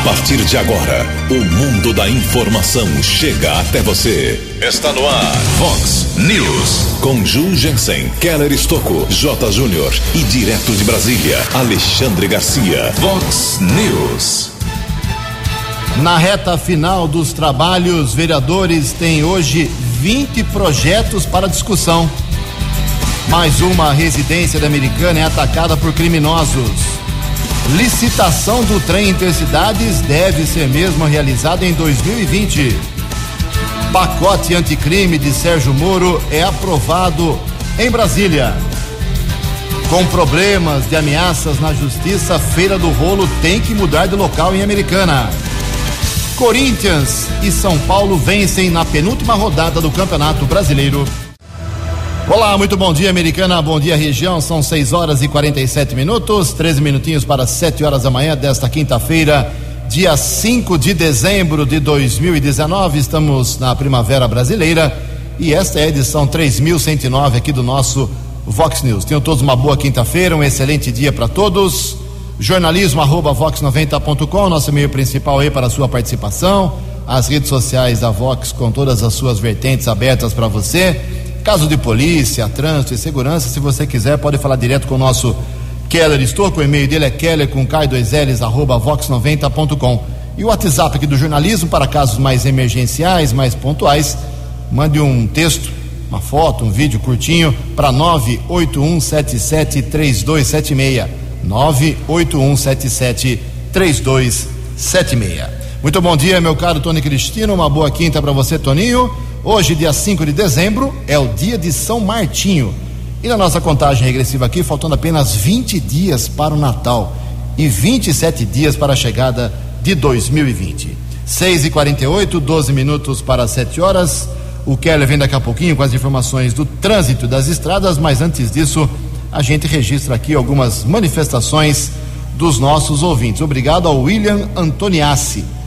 A partir de agora, o mundo da informação chega até você. Está no ar, Fox News. Com Ju Jensen, Keller Estocco, J. Júnior e direto de Brasília, Alexandre Garcia. Fox News. Na reta final dos trabalhos, vereadores têm hoje 20 projetos para discussão. Mais uma residência da Americana é atacada por criminosos. Licitação do trem intercidades deve ser mesmo realizada em 2020. Pacote anticrime de Sérgio Moro é aprovado em Brasília. Com problemas de ameaças na justiça, Feira do Rolo tem que mudar de local em Americana. Corinthians e São Paulo vencem na penúltima rodada do Campeonato Brasileiro. Olá, muito bom dia, Americana. Bom dia, região. São 6 horas e 47 minutos, 13 minutinhos para 7 horas da manhã desta quinta-feira, dia 5 de dezembro de 2019. Estamos na primavera brasileira e esta é a edição 3109 aqui do nosso Vox News. Tenham todos uma boa quinta-feira, um excelente dia para todos. Jornalismo arroba vox90.com, nosso meio principal aí para a sua participação. As redes sociais da Vox com todas as suas vertentes abertas para você. Caso de polícia, trânsito e segurança, se você quiser, pode falar direto com o nosso Keller Estouco. O e-mail dele é keller com K2Ls, arroba vox90.com. E o WhatsApp aqui do jornalismo para casos mais emergenciais, mais pontuais. Mande um texto, uma foto, um vídeo curtinho para 981773276. 981773276. Muito bom dia, meu caro Tony Cristino. Uma boa quinta para você, Toninho. Hoje, dia 5 de dezembro, é o dia de São Martinho. E na nossa contagem regressiva aqui, faltando apenas 20 dias para o Natal e 27 dias para a chegada de 2020. 6 e 48 12 minutos para 7 horas. O Keller vem daqui a pouquinho com as informações do trânsito das estradas, mas antes disso, a gente registra aqui algumas manifestações dos nossos ouvintes. Obrigado ao William Antoniassi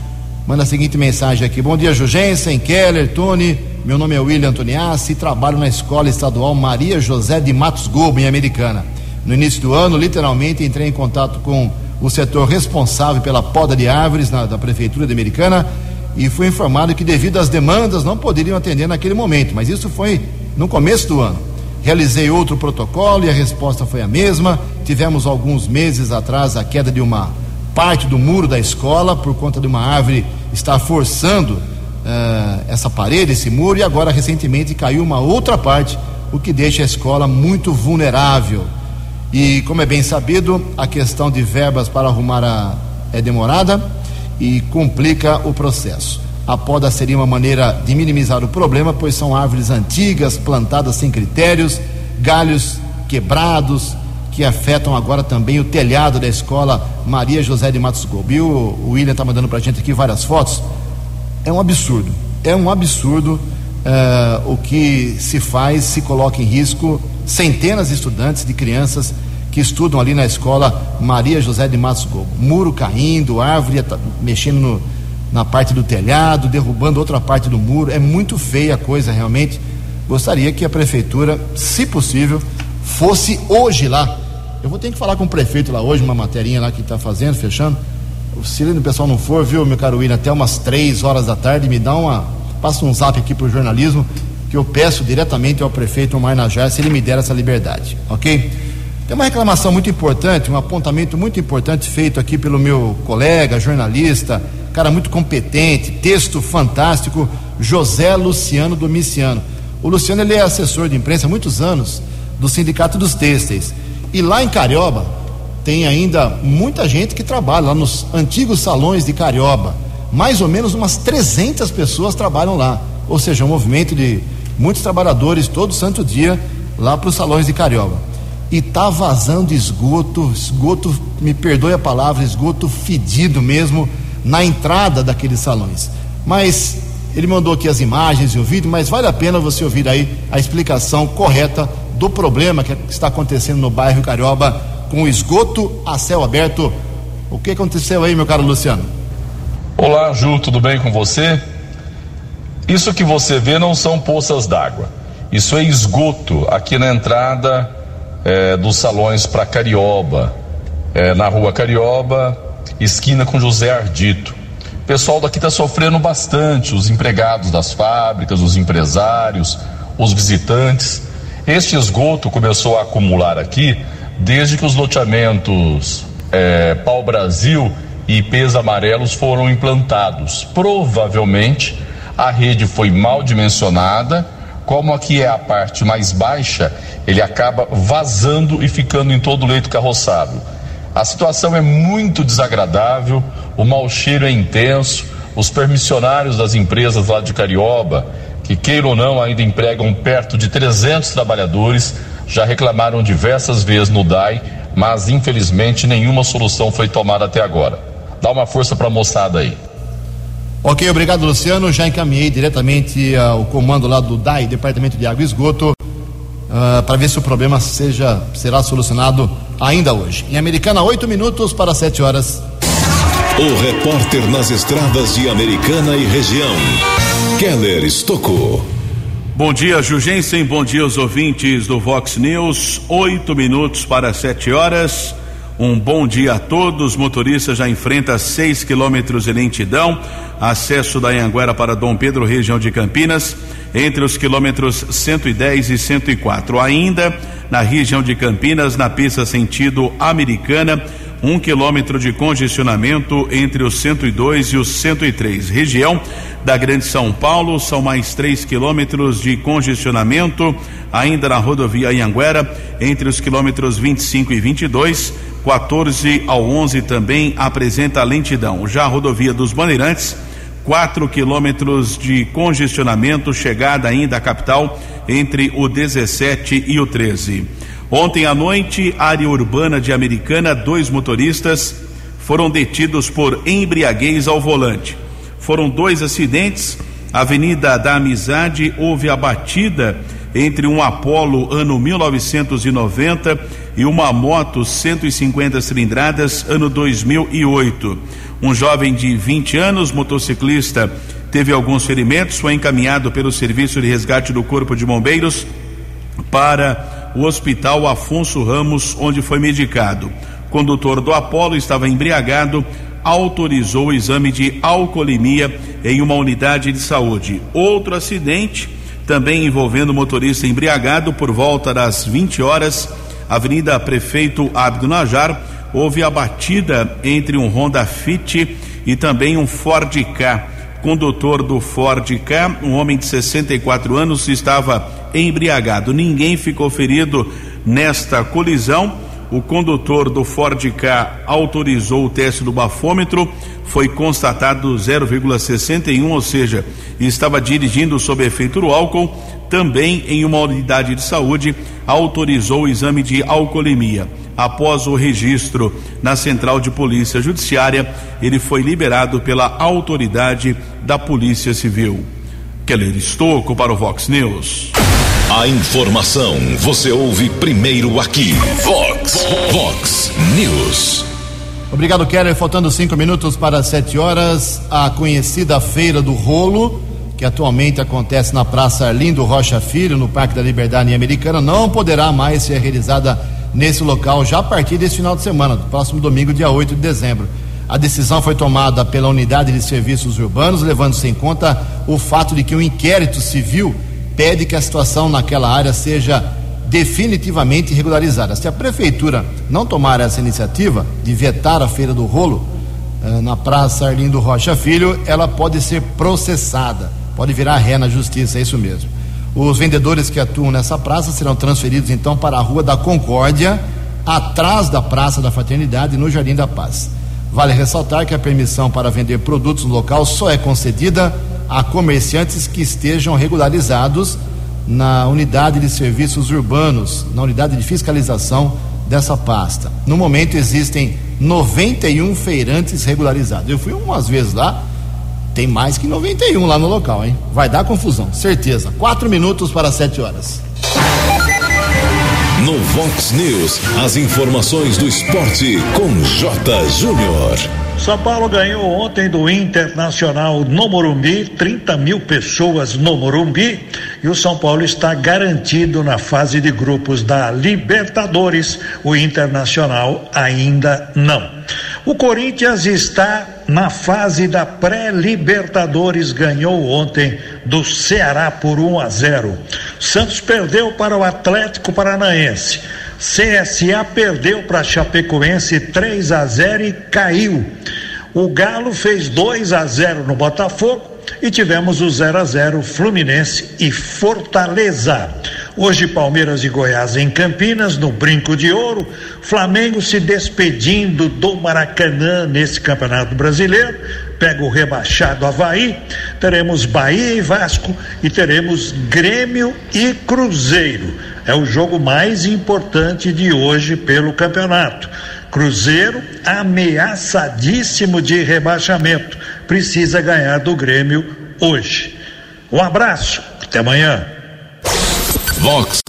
manda a seguinte mensagem aqui: Bom dia, Jugensen, Keller, Tony. Meu nome é William Antoniassi e trabalho na Escola Estadual Maria José de Matos Gobo, em Americana. No início do ano, literalmente, entrei em contato com o setor responsável pela poda de árvores na, da Prefeitura de Americana e fui informado que, devido às demandas, não poderiam atender naquele momento, mas isso foi no começo do ano. Realizei outro protocolo e a resposta foi a mesma. Tivemos alguns meses atrás a queda de uma parte do muro da escola por conta de uma árvore estar forçando uh, essa parede, esse muro, e agora recentemente caiu uma outra parte, o que deixa a escola muito vulnerável. E como é bem sabido, a questão de verbas para arrumar a, é demorada e complica o processo. A poda seria uma maneira de minimizar o problema, pois são árvores antigas, plantadas sem critérios, galhos quebrados, que afetam agora também o telhado da escola Maria José de Matos Gobo. O, o William está mandando para a gente aqui várias fotos. É um absurdo, é um absurdo uh, o que se faz, se coloca em risco centenas de estudantes, de crianças que estudam ali na escola Maria José de Matos Gobo. Muro caindo, árvore mexendo no, na parte do telhado, derrubando outra parte do muro. É muito feia a coisa, realmente. Gostaria que a prefeitura, se possível, fosse hoje lá eu vou ter que falar com o prefeito lá hoje, uma materinha lá que está fazendo, fechando. Se o pessoal não for, viu, meu caro William, até umas três horas da tarde, me dá uma. Passa um zap aqui para o jornalismo, que eu peço diretamente ao prefeito Omar Najar se ele me der essa liberdade, ok? Tem uma reclamação muito importante, um apontamento muito importante feito aqui pelo meu colega, jornalista, cara muito competente, texto fantástico, José Luciano Domiciano. O Luciano ele é assessor de imprensa há muitos anos do Sindicato dos Têxteis. E lá em Carioba tem ainda muita gente que trabalha lá nos antigos salões de Carioba. Mais ou menos umas 300 pessoas trabalham lá. Ou seja, um movimento de muitos trabalhadores todo santo dia lá para os salões de Carioba. E tá vazando esgoto, esgoto, me perdoe a palavra, esgoto fedido mesmo na entrada daqueles salões. Mas ele mandou aqui as imagens e o vídeo, mas vale a pena você ouvir aí a explicação correta do problema que está acontecendo no bairro Carioba com o esgoto a céu aberto. O que aconteceu aí, meu caro Luciano? Olá, Ju, tudo bem com você? Isso que você vê não são poças d'água. Isso é esgoto aqui na entrada é, dos salões para Carioba. É, na rua Carioba, esquina com José Ardito. O pessoal daqui está sofrendo bastante, os empregados das fábricas, os empresários, os visitantes. Este esgoto começou a acumular aqui desde que os loteamentos é, Pau Brasil e Pes Amarelos foram implantados. Provavelmente a rede foi mal dimensionada, como aqui é a parte mais baixa, ele acaba vazando e ficando em todo o leito carroçável. A situação é muito desagradável, o mau cheiro é intenso, os permissionários das empresas lá de Carioba, que queiram ou não ainda empregam perto de 300 trabalhadores, já reclamaram diversas vezes no DAI, mas infelizmente nenhuma solução foi tomada até agora. Dá uma força para a moçada aí. Ok, obrigado Luciano. Já encaminhei diretamente uh, o comando lá do DAI, Departamento de Água e Esgoto, uh, para ver se o problema seja, será solucionado ainda hoje. Em Americana, oito minutos para sete horas. O repórter nas estradas de Americana e região, Keller Estocou. Bom dia, Jugensen. Bom dia aos ouvintes do Vox News. Oito minutos para sete horas. Um bom dia a todos. Motorista já enfrenta 6 quilômetros de lentidão. Acesso da Anhanguera para Dom Pedro, região de Campinas, entre os quilômetros 110 e 104. Ainda na região de Campinas, na pista sentido americana, um quilômetro de congestionamento entre os 102 e os 103. Região da Grande São Paulo, são mais três quilômetros de congestionamento, ainda na rodovia Anhanguera, entre os quilômetros 25 e 22 14 ao 11 também apresenta lentidão. Já a rodovia dos Bandeirantes, 4 quilômetros de congestionamento, chegada ainda à capital entre o 17 e o 13. Ontem à noite, área urbana de Americana, dois motoristas foram detidos por embriaguez ao volante. Foram dois acidentes. Avenida da Amizade houve a batida entre um Apollo ano 1990 e uma moto 150 cilindradas ano 2008. Um jovem de 20 anos, motociclista, teve alguns ferimentos, foi encaminhado pelo Serviço de Resgate do Corpo de Bombeiros para o Hospital Afonso Ramos, onde foi medicado. O condutor do Apollo estava embriagado, autorizou o exame de alcoolemia em uma unidade de saúde. Outro acidente também envolvendo motorista embriagado por volta das 20 horas, Avenida Prefeito Abdo Najar, houve a batida entre um Honda Fit e também um Ford K. Condutor do Ford K, um homem de 64 anos, estava embriagado. Ninguém ficou ferido nesta colisão. O condutor do Ford K autorizou o teste do bafômetro, foi constatado 0,61, ou seja, estava dirigindo sob efeito do álcool. Também em uma unidade de saúde autorizou o exame de alcoolemia. Após o registro na Central de Polícia Judiciária, ele foi liberado pela autoridade da Polícia Civil. Keller Estocco para o Vox News. A informação você ouve primeiro aqui. Vox, Vox News. Obrigado, Keller. Faltando cinco minutos para sete horas, a conhecida Feira do Rolo, que atualmente acontece na Praça Arlindo Rocha Filho, no Parque da Liberdade Americana, não poderá mais ser realizada nesse local já a partir desse final de semana, do próximo domingo, dia 8 de dezembro. A decisão foi tomada pela Unidade de Serviços Urbanos, levando-se em conta o fato de que o um inquérito civil pede que a situação naquela área seja definitivamente regularizada. Se a prefeitura não tomar essa iniciativa de vetar a feira do rolo eh, na Praça Arlindo Rocha Filho, ela pode ser processada, pode virar ré na justiça, é isso mesmo. Os vendedores que atuam nessa praça serão transferidos então para a Rua da Concórdia, atrás da Praça da Fraternidade, no Jardim da Paz. Vale ressaltar que a permissão para vender produtos no local só é concedida a comerciantes que estejam regularizados na unidade de serviços urbanos, na unidade de fiscalização dessa pasta. No momento existem 91 feirantes regularizados. Eu fui umas vezes lá, tem mais que 91 lá no local, hein? Vai dar confusão, certeza. Quatro minutos para sete horas. No Vox News, as informações do esporte com J. Júnior. São Paulo ganhou ontem do Internacional no Morumbi, 30 mil pessoas no Morumbi, e o São Paulo está garantido na fase de grupos da Libertadores. O Internacional ainda não. O Corinthians está na fase da pré-Libertadores, ganhou ontem do Ceará por 1 a 0. Santos perdeu para o Atlético Paranaense. CSA perdeu para Chapecoense 3 a 0 e caiu. O Galo fez 2 a 0 no Botafogo e tivemos o 0 a 0 Fluminense e Fortaleza. Hoje Palmeiras e Goiás em Campinas, no Brinco de Ouro, Flamengo se despedindo do Maracanã nesse Campeonato Brasileiro, pega o rebaixado Havaí, teremos Bahia e Vasco e teremos Grêmio e Cruzeiro. É o jogo mais importante de hoje pelo campeonato. Cruzeiro ameaçadíssimo de rebaixamento. Precisa ganhar do Grêmio hoje. Um abraço, até amanhã. Vox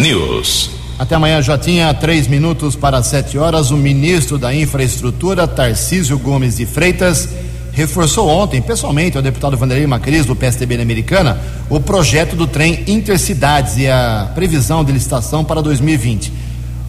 News. Até amanhã já tinha três minutos para sete horas. O ministro da Infraestrutura, Tarcísio Gomes de Freitas, reforçou ontem, pessoalmente, ao deputado Vanderlei Macris, do PSDB na Americana, o projeto do trem Intercidades e a previsão de licitação para 2020.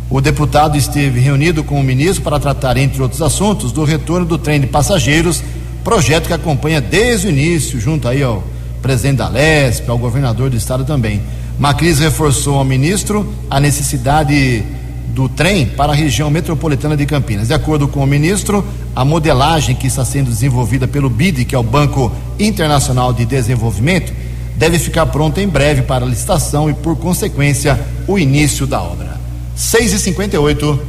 O deputado esteve reunido com o ministro para tratar, entre outros assuntos, do retorno do trem de passageiros, projeto que acompanha desde o início, junto aí ao presidente da Lesp, ao governador do estado também. Macris reforçou ao ministro a necessidade do trem para a região metropolitana de Campinas. De acordo com o ministro, a modelagem que está sendo desenvolvida pelo BID, que é o Banco Internacional de Desenvolvimento, deve ficar pronta em breve para a licitação e, por consequência, o início da obra. 6 e 58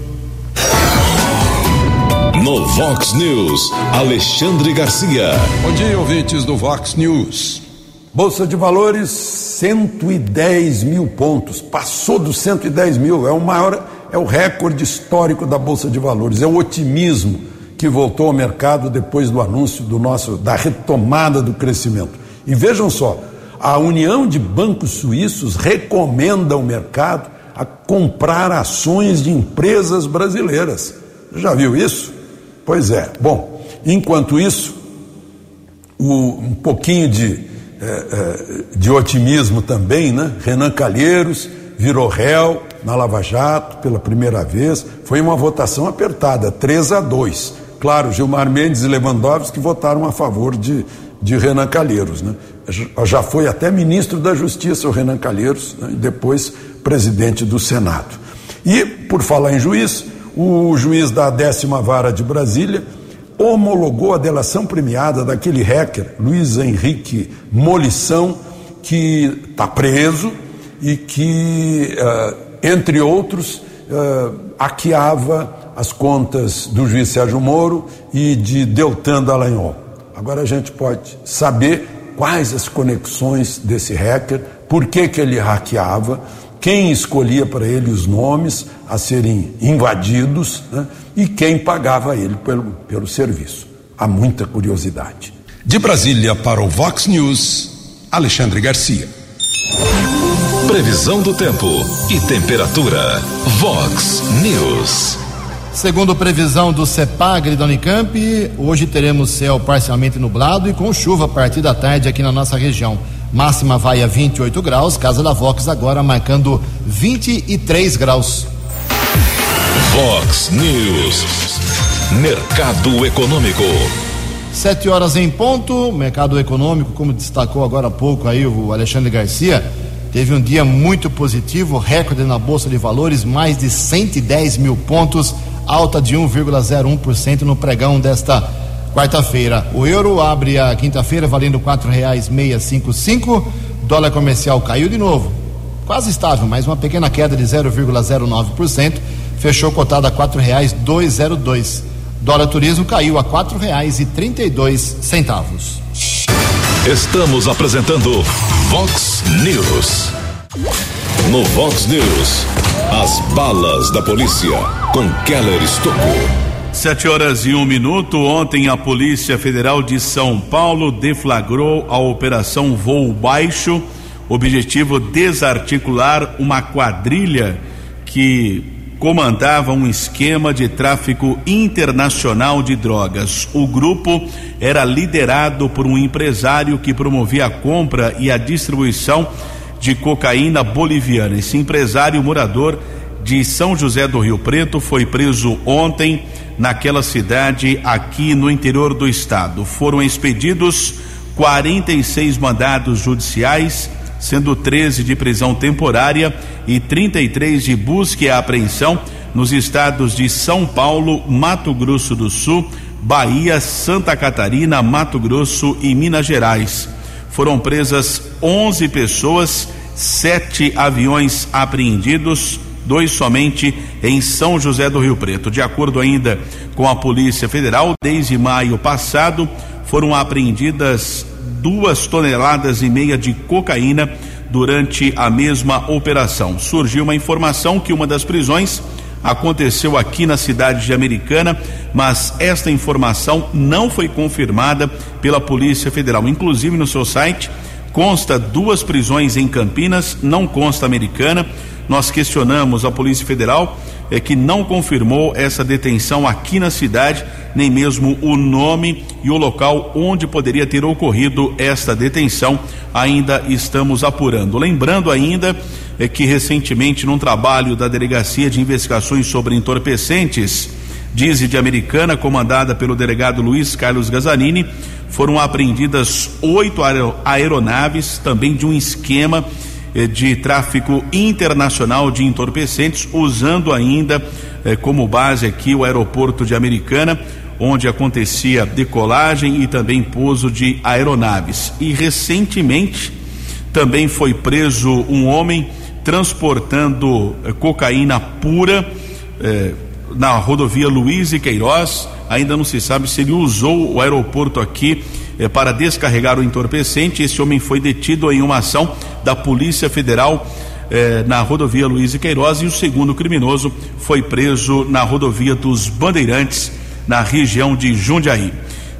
No Vox News, Alexandre Garcia. Bom dia, ouvintes do Vox News. Bolsa de Valores, 110 mil pontos. Passou dos 110 mil. É o maior, é o recorde histórico da Bolsa de Valores. É o otimismo que voltou ao mercado depois do anúncio do nosso, da retomada do crescimento. E vejam só, a União de Bancos Suíços recomenda ao mercado a comprar ações de empresas brasileiras. Já viu isso? Pois é. Bom, enquanto isso, o, um pouquinho de, é, é, de otimismo também, né? Renan Calheiros virou réu na Lava Jato pela primeira vez. Foi uma votação apertada, 3 a 2. Claro, Gilmar Mendes e Lewandowski votaram a favor de, de Renan Calheiros. Né? Já foi até ministro da Justiça o Renan Calheiros, né? e depois presidente do Senado. E, por falar em juiz, o juiz da décima vara de Brasília homologou a delação premiada daquele hacker, Luiz Henrique Molição, que está preso e que, uh, entre outros, uh, hackeava as contas do juiz Sérgio Moro e de Deltan Dallagnol. Agora a gente pode saber quais as conexões desse hacker, por que, que ele hackeava, quem escolhia para ele os nomes a serem invadidos né, e quem pagava ele pelo, pelo serviço. Há muita curiosidade. De Brasília para o Vox News, Alexandre Garcia. Previsão do tempo e temperatura. Vox News. Segundo previsão do CEPAGRE da Unicamp, hoje teremos céu parcialmente nublado e com chuva a partir da tarde aqui na nossa região. Máxima vai a 28 graus, Casa da Vox agora marcando 23 graus. Vox News. Mercado Econômico. Sete horas em ponto, mercado econômico, como destacou agora há pouco aí o Alexandre Garcia, teve um dia muito positivo, recorde na Bolsa de Valores, mais de 110 mil pontos, alta de 1,01% no pregão desta quarta-feira. O euro abre a quinta-feira valendo quatro reais meia cinco cinco. Dólar comercial caiu de novo, quase estável, mas uma pequena queda de 0,09%. Fechou cotado a quatro reais dois zero dois. Dólar turismo caiu a quatro reais e trinta e dois centavos. Estamos apresentando Vox News. No Vox News, as balas da polícia com Keller Estocou. Sete horas e um minuto. Ontem a Polícia Federal de São Paulo deflagrou a Operação Voo Baixo. Objetivo desarticular uma quadrilha que comandava um esquema de tráfico internacional de drogas. O grupo era liderado por um empresário que promovia a compra e a distribuição de cocaína boliviana. Esse empresário morador de São José do Rio Preto foi preso ontem naquela cidade aqui no interior do estado. Foram expedidos 46 mandados judiciais, sendo 13 de prisão temporária e 33 de busca e apreensão nos estados de São Paulo, Mato Grosso do Sul, Bahia, Santa Catarina, Mato Grosso e Minas Gerais. Foram presas 11 pessoas, sete aviões apreendidos, dois somente em São José do Rio Preto. De acordo ainda com a Polícia Federal, desde maio passado foram apreendidas duas toneladas e meia de cocaína durante a mesma operação. Surgiu uma informação que uma das prisões aconteceu aqui na cidade de Americana, mas esta informação não foi confirmada pela Polícia Federal. Inclusive no seu site consta duas prisões em Campinas, não consta Americana. Nós questionamos a Polícia Federal é que não confirmou essa detenção aqui na cidade, nem mesmo o nome e o local onde poderia ter ocorrido esta detenção. Ainda estamos apurando. Lembrando ainda é que recentemente, num trabalho da Delegacia de Investigações sobre Entorpecentes, Dize de Americana, comandada pelo delegado Luiz Carlos Gazanini, foram apreendidas oito aeronaves, também de um esquema de tráfico internacional de entorpecentes, usando ainda eh, como base aqui o aeroporto de Americana, onde acontecia decolagem e também pouso de aeronaves. E recentemente também foi preso um homem transportando eh, cocaína pura na rodovia Luiz e Queiroz. Ainda não se sabe se ele usou o aeroporto aqui eh, para descarregar o entorpecente. Esse homem foi detido em uma ação da Polícia Federal eh, na rodovia Luiz e Queiroz e o segundo criminoso foi preso na rodovia dos Bandeirantes, na região de Jundiaí.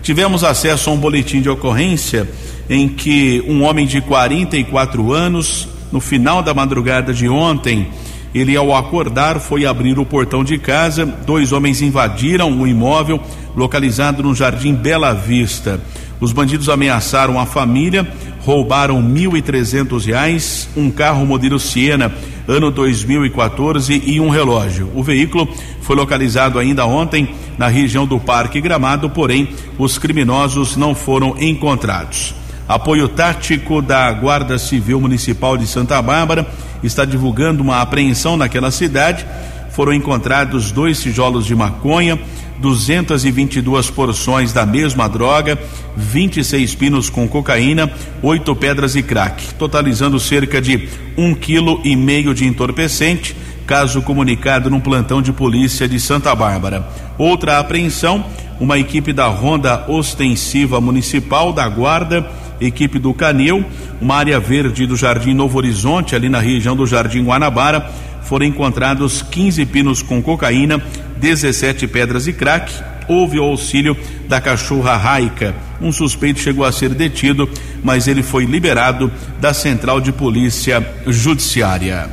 Tivemos acesso a um boletim de ocorrência em que um homem de 44 anos, no final da madrugada de ontem, ele, ao acordar, foi abrir o portão de casa. Dois homens invadiram o imóvel localizado no Jardim Bela Vista. Os bandidos ameaçaram a família, roubaram trezentos reais, um carro modelo Siena, ano 2014 e um relógio. O veículo foi localizado ainda ontem na região do Parque Gramado, porém os criminosos não foram encontrados. Apoio tático da Guarda Civil Municipal de Santa Bárbara está divulgando uma apreensão naquela cidade. Foram encontrados dois tijolos de maconha, 222 porções da mesma droga, 26 pinos com cocaína, oito pedras e crack, totalizando cerca de um quilo e meio de entorpecente. Caso comunicado num plantão de polícia de Santa Bárbara. Outra apreensão, uma equipe da Ronda Ostensiva Municipal da Guarda equipe do Canil, uma área verde do Jardim Novo Horizonte, ali na região do Jardim Guanabara, foram encontrados 15 pinos com cocaína, 17 pedras e crack. Houve o auxílio da cachorra Raica. Um suspeito chegou a ser detido, mas ele foi liberado da Central de Polícia Judiciária.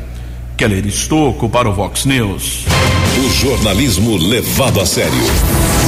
Keller Estocco para o Vox News. O jornalismo levado a sério.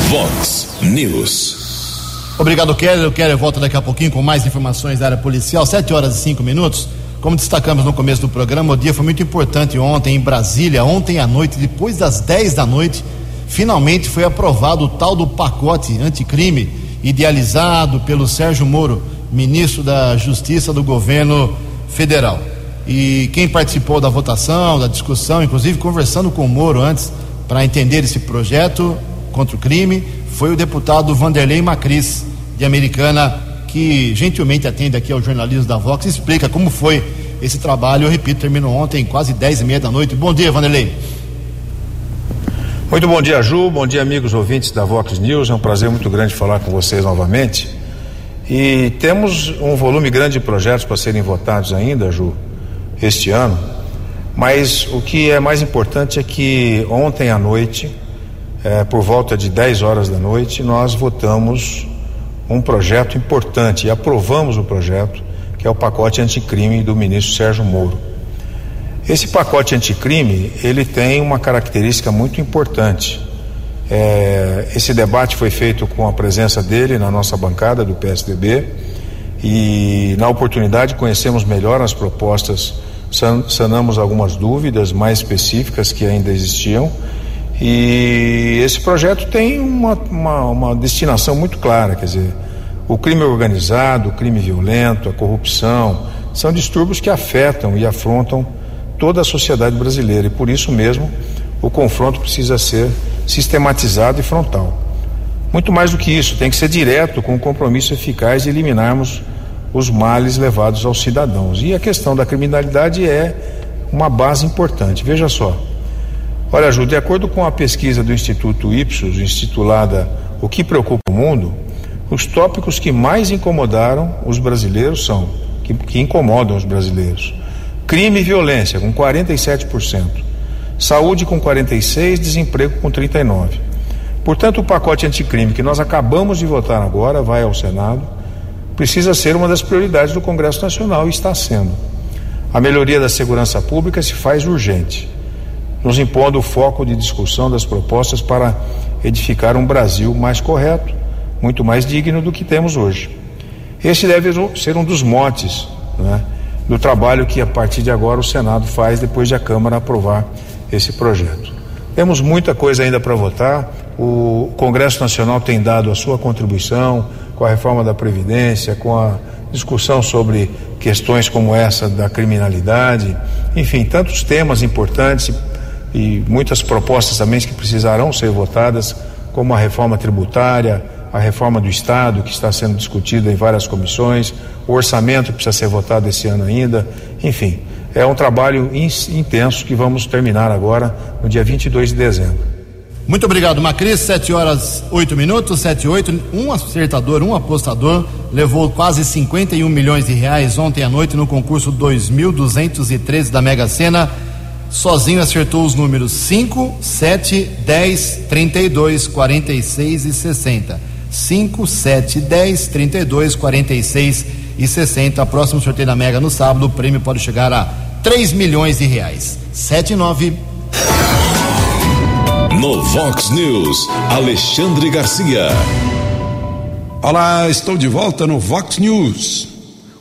Vox News. Obrigado, Keller. O Keller volta daqui a pouquinho com mais informações da área policial. Sete horas e cinco minutos. Como destacamos no começo do programa, o dia foi muito importante ontem em Brasília. Ontem à noite, depois das 10 da noite, finalmente foi aprovado o tal do pacote anticrime idealizado pelo Sérgio Moro, ministro da Justiça do governo federal. E quem participou da votação, da discussão, inclusive conversando com o Moro antes para entender esse projeto contra o crime, foi o deputado Vanderlei Macris, de Americana, que gentilmente atende aqui ao jornalismo da Vox explica como foi esse trabalho. Eu repito, terminou ontem, quase 10 e meia da noite. Bom dia, Vanderlei. Muito bom dia, Ju. Bom dia, amigos ouvintes da Vox News. É um prazer muito grande falar com vocês novamente. E temos um volume grande de projetos para serem votados ainda, Ju, este ano. Mas o que é mais importante é que ontem à noite é, por volta de 10 horas da noite, nós votamos um projeto importante e aprovamos o projeto, que é o pacote anticrime do ministro Sérgio Moro. Esse pacote anticrime, ele tem uma característica muito importante. É, esse debate foi feito com a presença dele na nossa bancada do PSDB e na oportunidade conhecemos melhor as propostas, sanamos algumas dúvidas mais específicas que ainda existiam E esse projeto tem uma, uma, uma destinação muito clara, quer dizer, o crime organizado, o crime violento, a corrupção, são distúrbios que afetam e afrontam toda a sociedade brasileira e por isso mesmo o confronto precisa ser sistematizado e frontal. Muito mais do que isso, tem que ser direto com um compromisso eficaz de eliminarmos os males levados aos cidadãos. E a questão da criminalidade é uma base importante. Veja só. Olha, Ju, de acordo com a pesquisa do Instituto Ipsos, intitulada O que preocupa o mundo, os tópicos que mais incomodaram os brasileiros são, que, que incomodam os brasileiros, crime e violência, com 47%, saúde com 46%, desemprego com 39%. Portanto, o pacote anticrime que nós acabamos de votar agora, vai ao Senado, precisa ser uma das prioridades do Congresso Nacional e está sendo. A melhoria da segurança pública se faz urgente, nos impondo o foco de discussão das propostas para edificar um Brasil mais correto, muito mais digno do que temos hoje. Esse deve ser um dos motes né, do trabalho que, a partir de agora, o Senado faz depois de a Câmara aprovar esse projeto. Temos muita coisa ainda para votar. O Congresso Nacional tem dado a sua contribuição com a reforma da Previdência, com a discussão sobre questões como essa da criminalidade, enfim, tantos temas importantes e muitas propostas também que precisarão ser votadas, como a reforma tributária, a reforma do Estado, que está sendo discutida em várias comissões, o orçamento que precisa ser votado esse ano ainda, enfim, é um trabalho intenso que vamos terminar agora no dia 22 de dezembro. Muito obrigado, Macris. 7 horas 8 minutos, 7 e 8. Um acertador, um apostador, levou quase 51 milhões de reais ontem à noite no concurso 2213 da Mega Sena. Sozinho acertou os números 5, 7, 10, 32, 46 e 60. 5, 7, 10, 32, 46 e 60. Próximo sorteio da Mega no sábado, o prêmio pode chegar a 3 milhões de reais. 7 e 9. No Vox News, Alexandre Garcia. Olá, estou de volta no Vox News.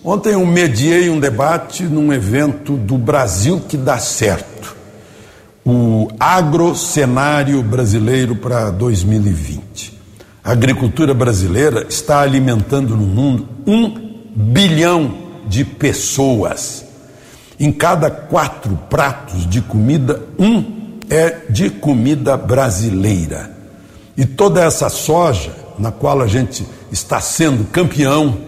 Ontem eu mediei um debate num evento do Brasil que dá certo. O agrocenário brasileiro para 2020. A agricultura brasileira está alimentando no mundo um bilhão de pessoas. Em cada quatro pratos de comida, um é de comida brasileira. E toda essa soja, na qual a gente está sendo campeão?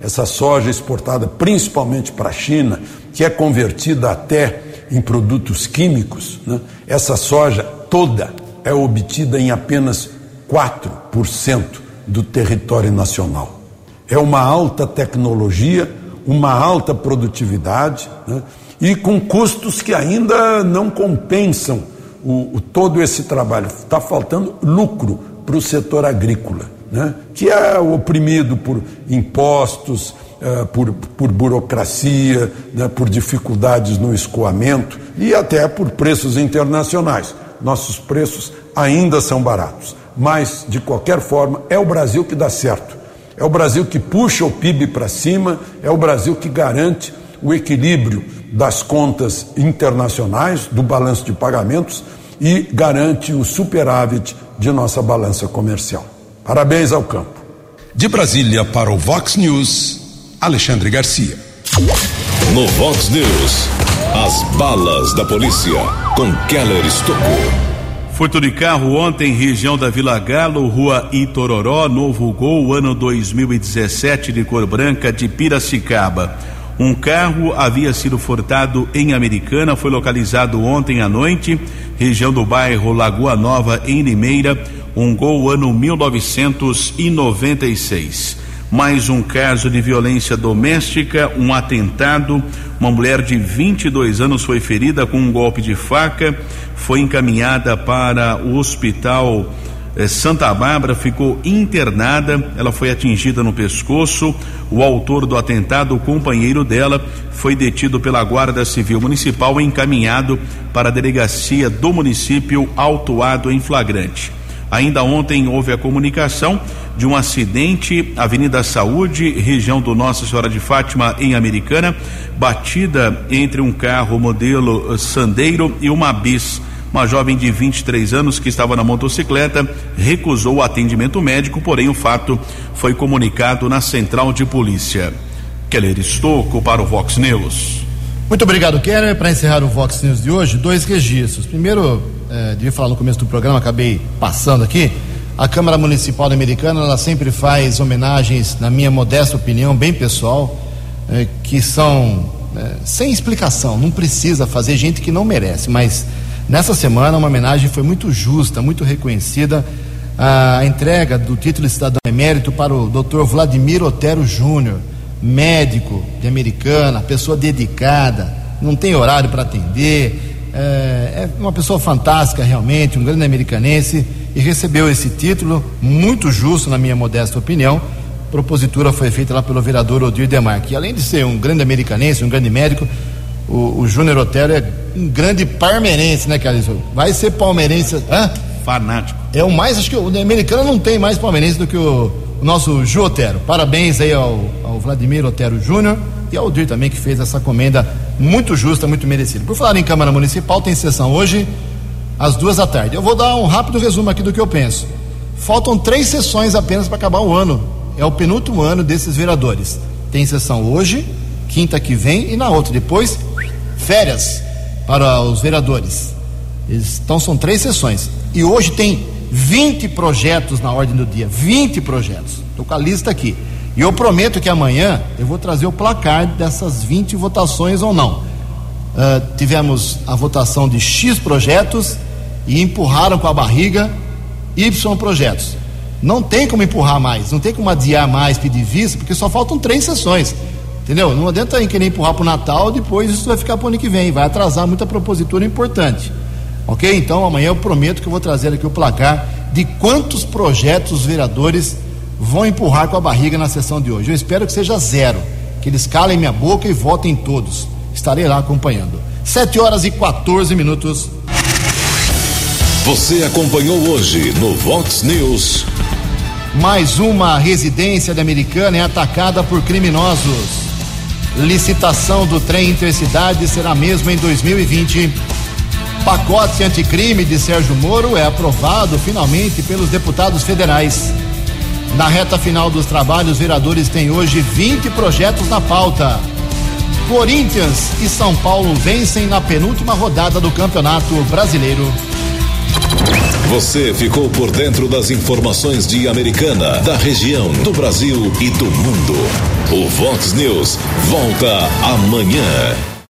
Essa soja exportada principalmente para a China, que é convertida até em produtos químicos, né? essa soja toda é obtida em apenas 4% do território nacional. É uma alta tecnologia, uma alta produtividade, né? e com custos que ainda não compensam o, o todo esse trabalho. Está faltando lucro para o setor agrícola, né? que é oprimido por impostos, uh, por, por burocracia, né? por dificuldades no escoamento e até por preços internacionais. Nossos preços ainda são baratos, mas de qualquer forma é o Brasil que dá certo. É o Brasil que puxa o PIB para cima, é o Brasil que garante o equilíbrio das contas internacionais, do balanço de pagamentos e garante o superávit de nossa balança comercial. Parabéns ao campo. De Brasília para o Vox News, Alexandre Garcia. No Vox News, as balas da polícia com Keller Estocou. Furto de carro ontem, região da Vila Galo, rua Itororó, Novo Gol, ano 2017, de cor branca, de Piracicaba. Um carro havia sido furtado em Americana, foi localizado ontem à noite, região do bairro Lagoa Nova, em Limeira, um gol ano 1996. Mais um caso de violência doméstica, um atentado. Uma mulher de 22 anos foi ferida com um golpe de faca, foi encaminhada para o hospital eh, Santa Bárbara ficou internada, ela foi atingida no pescoço. O autor do atentado, o companheiro dela, foi detido pela Guarda Civil Municipal e encaminhado para a delegacia do município, autuado em flagrante. Ainda ontem houve a comunicação de um acidente, Avenida Saúde, região do Nossa Senhora de Fátima, em Americana, batida entre um carro modelo Sandeiro e uma bis Uma jovem de 23 anos que estava na motocicleta recusou o atendimento médico, porém o fato foi comunicado na central de polícia. Keller Estocco para o Vox News. Muito obrigado, Keller. Para encerrar o Vox News de hoje, dois registros. Primeiro, eh, devia falar no começo do programa, acabei passando aqui. A Câmara Municipal Americana, ela sempre faz homenagens, na minha modesta opinião, bem pessoal, eh, que são eh, sem explicação. Não precisa fazer gente que não merece, mas nessa semana uma homenagem foi muito justa, muito reconhecida. A entrega do título de cidadão emérito para o Dr. Vladimir Otero Júnior médico de Americana, pessoa dedicada, não tem horário para atender, é, é, uma pessoa fantástica realmente, um grande americanense e recebeu esse título, muito justo na minha modesta opinião. A propositura foi feita lá pelo vereador Odir Demarque. E além de ser um grande americanense, um grande médico, o, o Júnior Otero é um grande parmeirense, né, Carlos? Vai ser palmeirense. Hã? Fanático. É o mais, acho que o americano não tem mais palmeirense do que o, o nosso Ju Otero. Parabéns aí ao, ao Vladimir Otero Júnior e ao Dir também que fez essa comenda muito justa, muito merecida. Por falar em Câmara Municipal, tem sessão hoje às duas da tarde. Eu vou dar um rápido resumo aqui do que eu penso. Faltam três sessões apenas para acabar o ano. É o penúltimo ano desses vereadores. Tem sessão hoje, quinta que vem e na outra. Depois, férias para os vereadores. Então são três sessões. E hoje tem 20 projetos na ordem do dia, 20 projetos. Estou com a lista aqui. E eu prometo que amanhã eu vou trazer o placar dessas 20 votações ou não. Uh, tivemos a votação de X projetos e empurraram com a barriga Y projetos. Não tem como empurrar mais, não tem como adiar mais, pedir vista, porque só faltam três sessões. Entendeu? Não adianta querer empurrar para o Natal, depois isso vai ficar para o ano que vem, vai atrasar muita propositura importante. Ok? Então amanhã eu prometo que eu vou trazer aqui o placar de quantos projetos os vereadores vão empurrar com a barriga na sessão de hoje. Eu espero que seja zero, que eles calem minha boca e votem todos. Estarei lá acompanhando. 7 horas e 14 minutos. Você acompanhou hoje no Vox News. Mais uma residência de Americana é atacada por criminosos. Licitação do trem intercidade será mesmo em 2020. Pacote anticrime de Sérgio Moro é aprovado finalmente pelos deputados federais. Na reta final dos trabalhos, os vereadores têm hoje 20 projetos na pauta. Corinthians e São Paulo vencem na penúltima rodada do Campeonato Brasileiro. Você ficou por dentro das informações de Americana, da região, do Brasil e do mundo. O Vox News volta amanhã.